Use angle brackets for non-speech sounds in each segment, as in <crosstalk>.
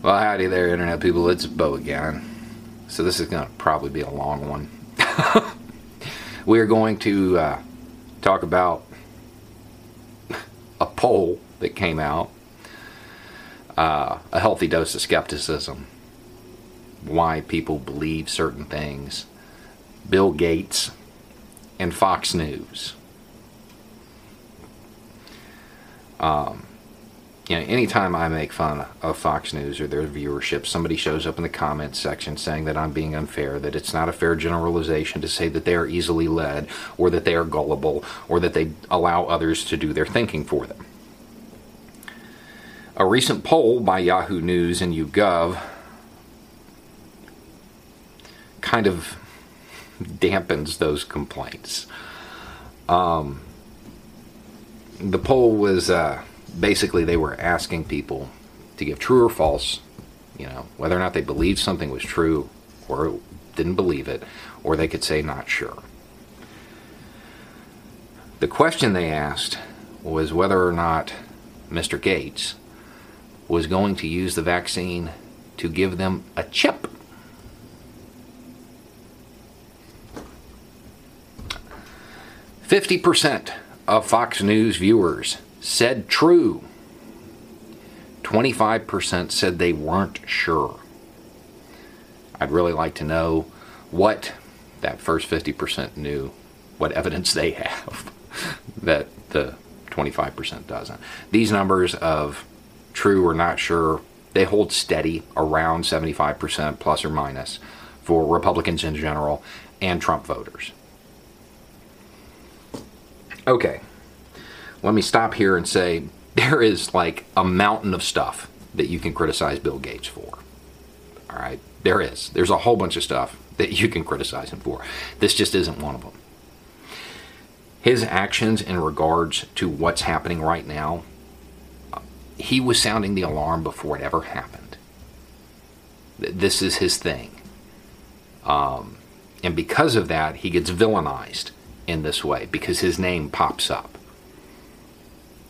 Well, howdy there, Internet people. It's Bo again. So, this is going to probably be a long one. <laughs> we are going to uh, talk about <laughs> a poll that came out, uh, a healthy dose of skepticism, why people believe certain things, Bill Gates, and Fox News. Um, you know, anytime I make fun of Fox News or their viewership, somebody shows up in the comments section saying that I'm being unfair, that it's not a fair generalization to say that they are easily led, or that they are gullible, or that they allow others to do their thinking for them. A recent poll by Yahoo News and YouGov kind of <laughs> dampens those complaints. Um, the poll was. Uh, basically they were asking people to give true or false, you know, whether or not they believed something was true or didn't believe it, or they could say not sure. The question they asked was whether or not Mr. Gates was going to use the vaccine to give them a chip. Fifty percent of Fox News viewers said true. 25% said they weren't sure. I'd really like to know what that first 50% knew, what evidence they have <laughs> that the 25% doesn't. These numbers of true or not sure, they hold steady around 75% plus or minus for Republicans in general and Trump voters. Okay, let me stop here and say there is like a mountain of stuff that you can criticize Bill Gates for. All right, there is. There's a whole bunch of stuff that you can criticize him for. This just isn't one of them. His actions in regards to what's happening right now, he was sounding the alarm before it ever happened. This is his thing. Um, and because of that, he gets villainized in this way because his name pops up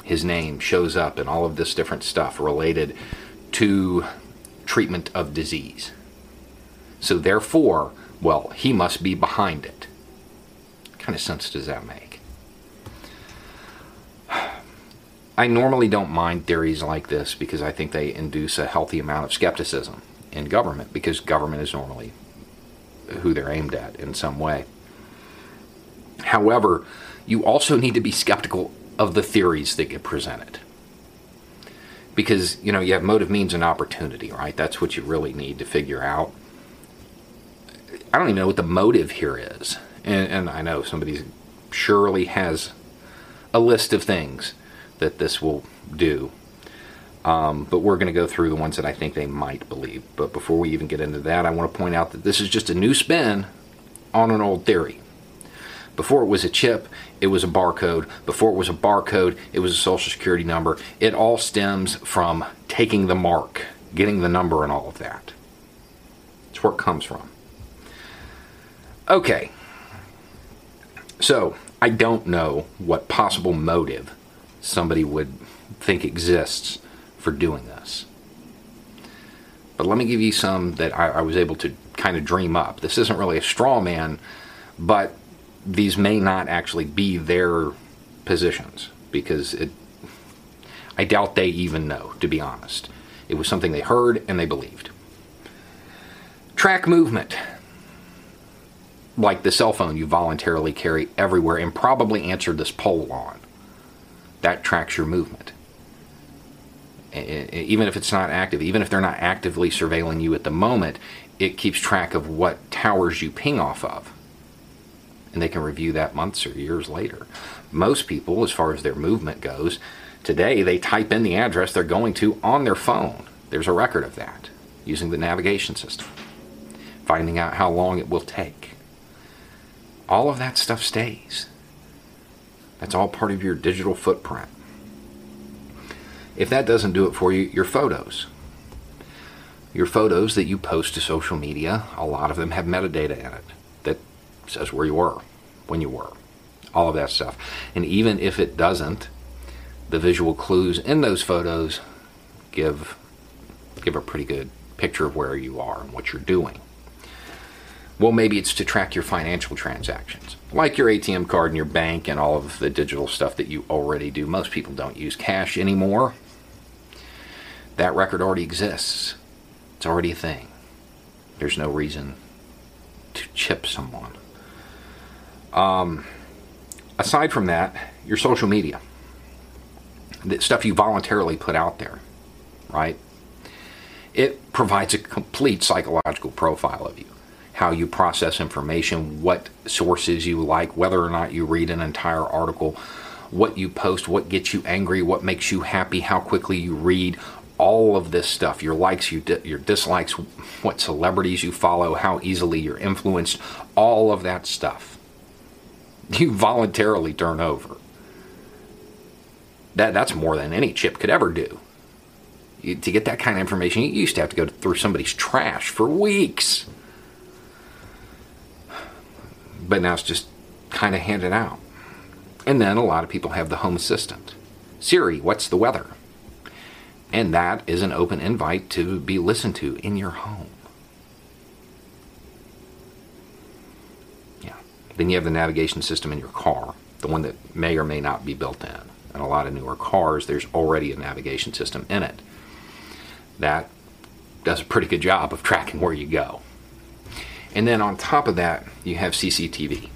his name shows up in all of this different stuff related to treatment of disease. So therefore, well, he must be behind it. What kind of sense does that make? <sighs> I normally don't mind theories like this because I think they induce a healthy amount of skepticism in government because government is normally who they're aimed at in some way. However, you also need to be skeptical of the theories that get presented. Because, you know, you have motive, means, and opportunity, right? That's what you really need to figure out. I don't even know what the motive here is. And, and I know somebody surely has a list of things that this will do. Um, but we're going to go through the ones that I think they might believe. But before we even get into that, I want to point out that this is just a new spin on an old theory. Before it was a chip, it was a barcode. Before it was a barcode, it was a social security number. It all stems from taking the mark, getting the number, and all of that. That's where it comes from. Okay. So, I don't know what possible motive somebody would think exists for doing this. But let me give you some that I, I was able to kind of dream up. This isn't really a straw man, but these may not actually be their positions because it, I doubt they even know, to be honest. It was something they heard and they believed. Track movement. Like the cell phone you voluntarily carry everywhere and probably answered this poll on. That tracks your movement. Even if it's not active, even if they're not actively surveilling you at the moment, it keeps track of what towers you ping off of and they can review that months or years later. Most people, as far as their movement goes, today they type in the address they're going to on their phone. There's a record of that. using the navigation system, finding out how long it will take. All of that stuff stays. That's all part of your digital footprint. If that doesn't do it for you, your photos. Your photos that you post to social media, a lot of them have metadata in it says where you were, when you were, all of that stuff. And even if it doesn't, the visual clues in those photos give give a pretty good picture of where you are and what you're doing. Well, maybe it's to track your financial transactions, like your ATM card and your bank and all of the digital stuff that you already do. Most people don't use cash anymore. That record already exists, it's already a thing. There's no reason to chip someone. Um, aside from that, your social media, the stuff you voluntarily put out there, right? It provides a complete psychological profile of you how you process information, what sources you like, whether or not you read an entire article, what you post, what gets you angry, what makes you happy, how quickly you read, all of this stuff your likes, di- your dislikes, what celebrities you follow, how easily you're influenced, all of that stuff. <laughs> You voluntarily turn over. That, that's more than any chip could ever do. You, to get that kind of information, you used to have to go through somebody's trash for weeks but now it's just kind of handed out. And then a lot of people have the home assistant Siri, what's the weather? And that is an open invite to be listened to in your home. Then you have the navigation system in your car, the one that may or may not be built in. And a lot of newer cars, there's already a navigation system in it. That does a pretty good job of tracking where you go. And then on top of that, you have CCTV.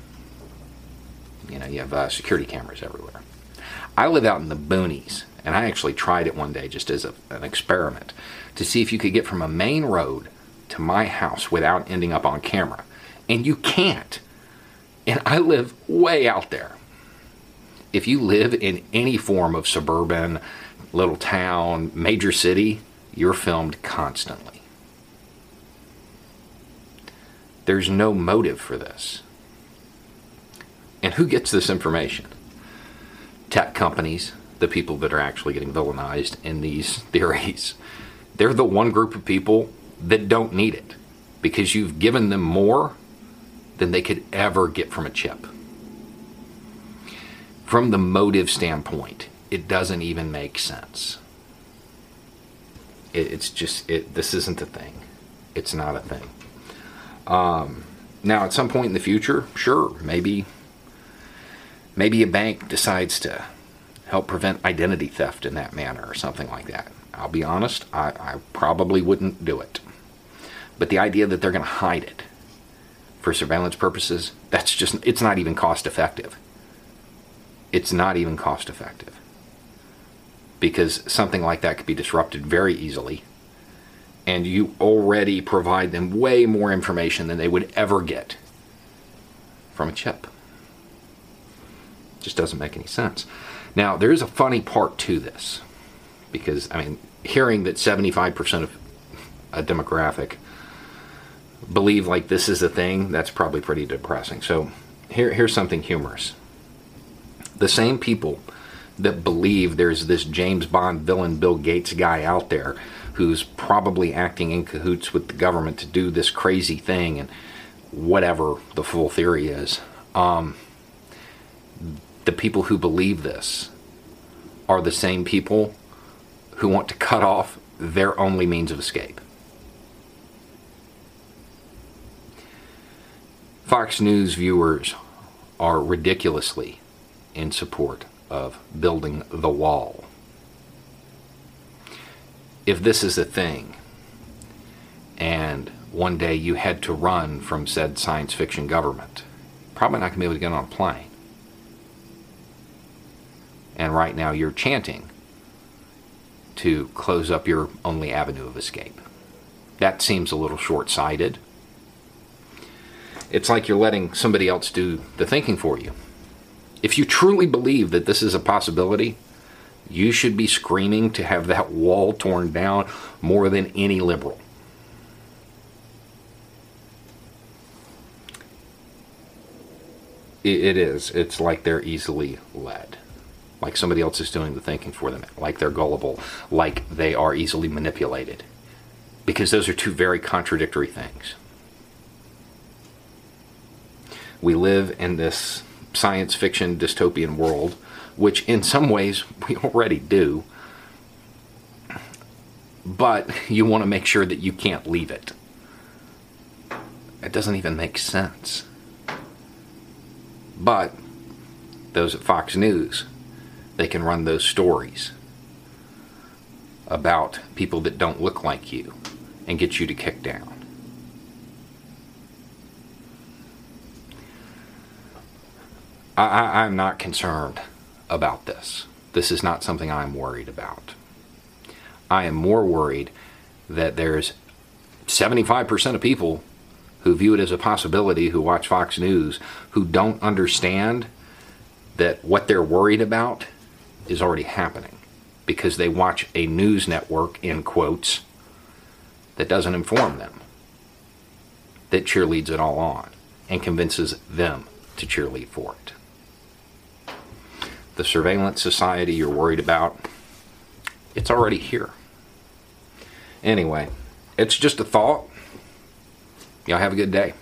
You know, you have uh, security cameras everywhere. I live out in the boonies, and I actually tried it one day just as a, an experiment to see if you could get from a main road to my house without ending up on camera. And you can't. And I live way out there. If you live in any form of suburban, little town, major city, you're filmed constantly. There's no motive for this. And who gets this information? Tech companies, the people that are actually getting villainized in these <laughs> theories. They're the one group of people that don't need it because you've given them more than they could ever get from a chip. From the motive standpoint, it doesn't even make sense. It, it's just, it, this isn't a thing. It's not a thing. Um, now, at some point in the future, sure, maybe maybe a bank decides to help prevent identity theft in that manner or something like that. I'll be honest, I, I probably wouldn't do it. But the idea that they're going to hide it for surveillance purposes, that's just, it's not even cost effective. It's not even cost effective. Because something like that could be disrupted very easily and you already provide them way more information than they would ever get from a chip. Just doesn't make any sense. Now, there is a funny part to this because, I mean, hearing that 75% of a demographic believe like this is a thing, that's probably pretty depressing. So, here, here's something humorous. The same people that believe there's this James Bond villain Bill Gates guy out there who's probably acting in cahoots with the government to do this crazy thing and whatever the full theory is. Um, the people who believe this are the same people who want to cut off their only means of escape. Fox News viewers are ridiculously in support of building the wall if this is a thing and one day you had to run from said science fiction government, probably not going to be able to get on a plane. And right now you're chanting to close up your only avenue of escape. That seems a little short sighted it's like you're letting somebody else do the thinking for you. If you truly believe that this is a possibility, you should be screaming to have that wall torn down more than any liberal. It is. It's like they're easily led. Like somebody else is doing the thinking for them. Like they're gullible. Like they are easily manipulated. Because those are two very contradictory things. We live in this science fiction dystopian world, which in some ways <laughs> we already do. But you want to make sure that you can't leave it. It doesn't even make sense. But those at Fox News, they can run those stories about people that don't look like you and get you to kick down. I, I'm not concerned about this. This is not something I'm worried about. I am more worried that there's 75% of people who view it as a possibility who watch Fox News who don't understand that what they're worried about is already happening because they watch a news network, in quotes, that doesn't inform them, that cheerleads it all on and convinces them to cheerlead for it. The surveillance society you're worried about, it's already here. Anyway, it's just a thought. Y'all have a good day.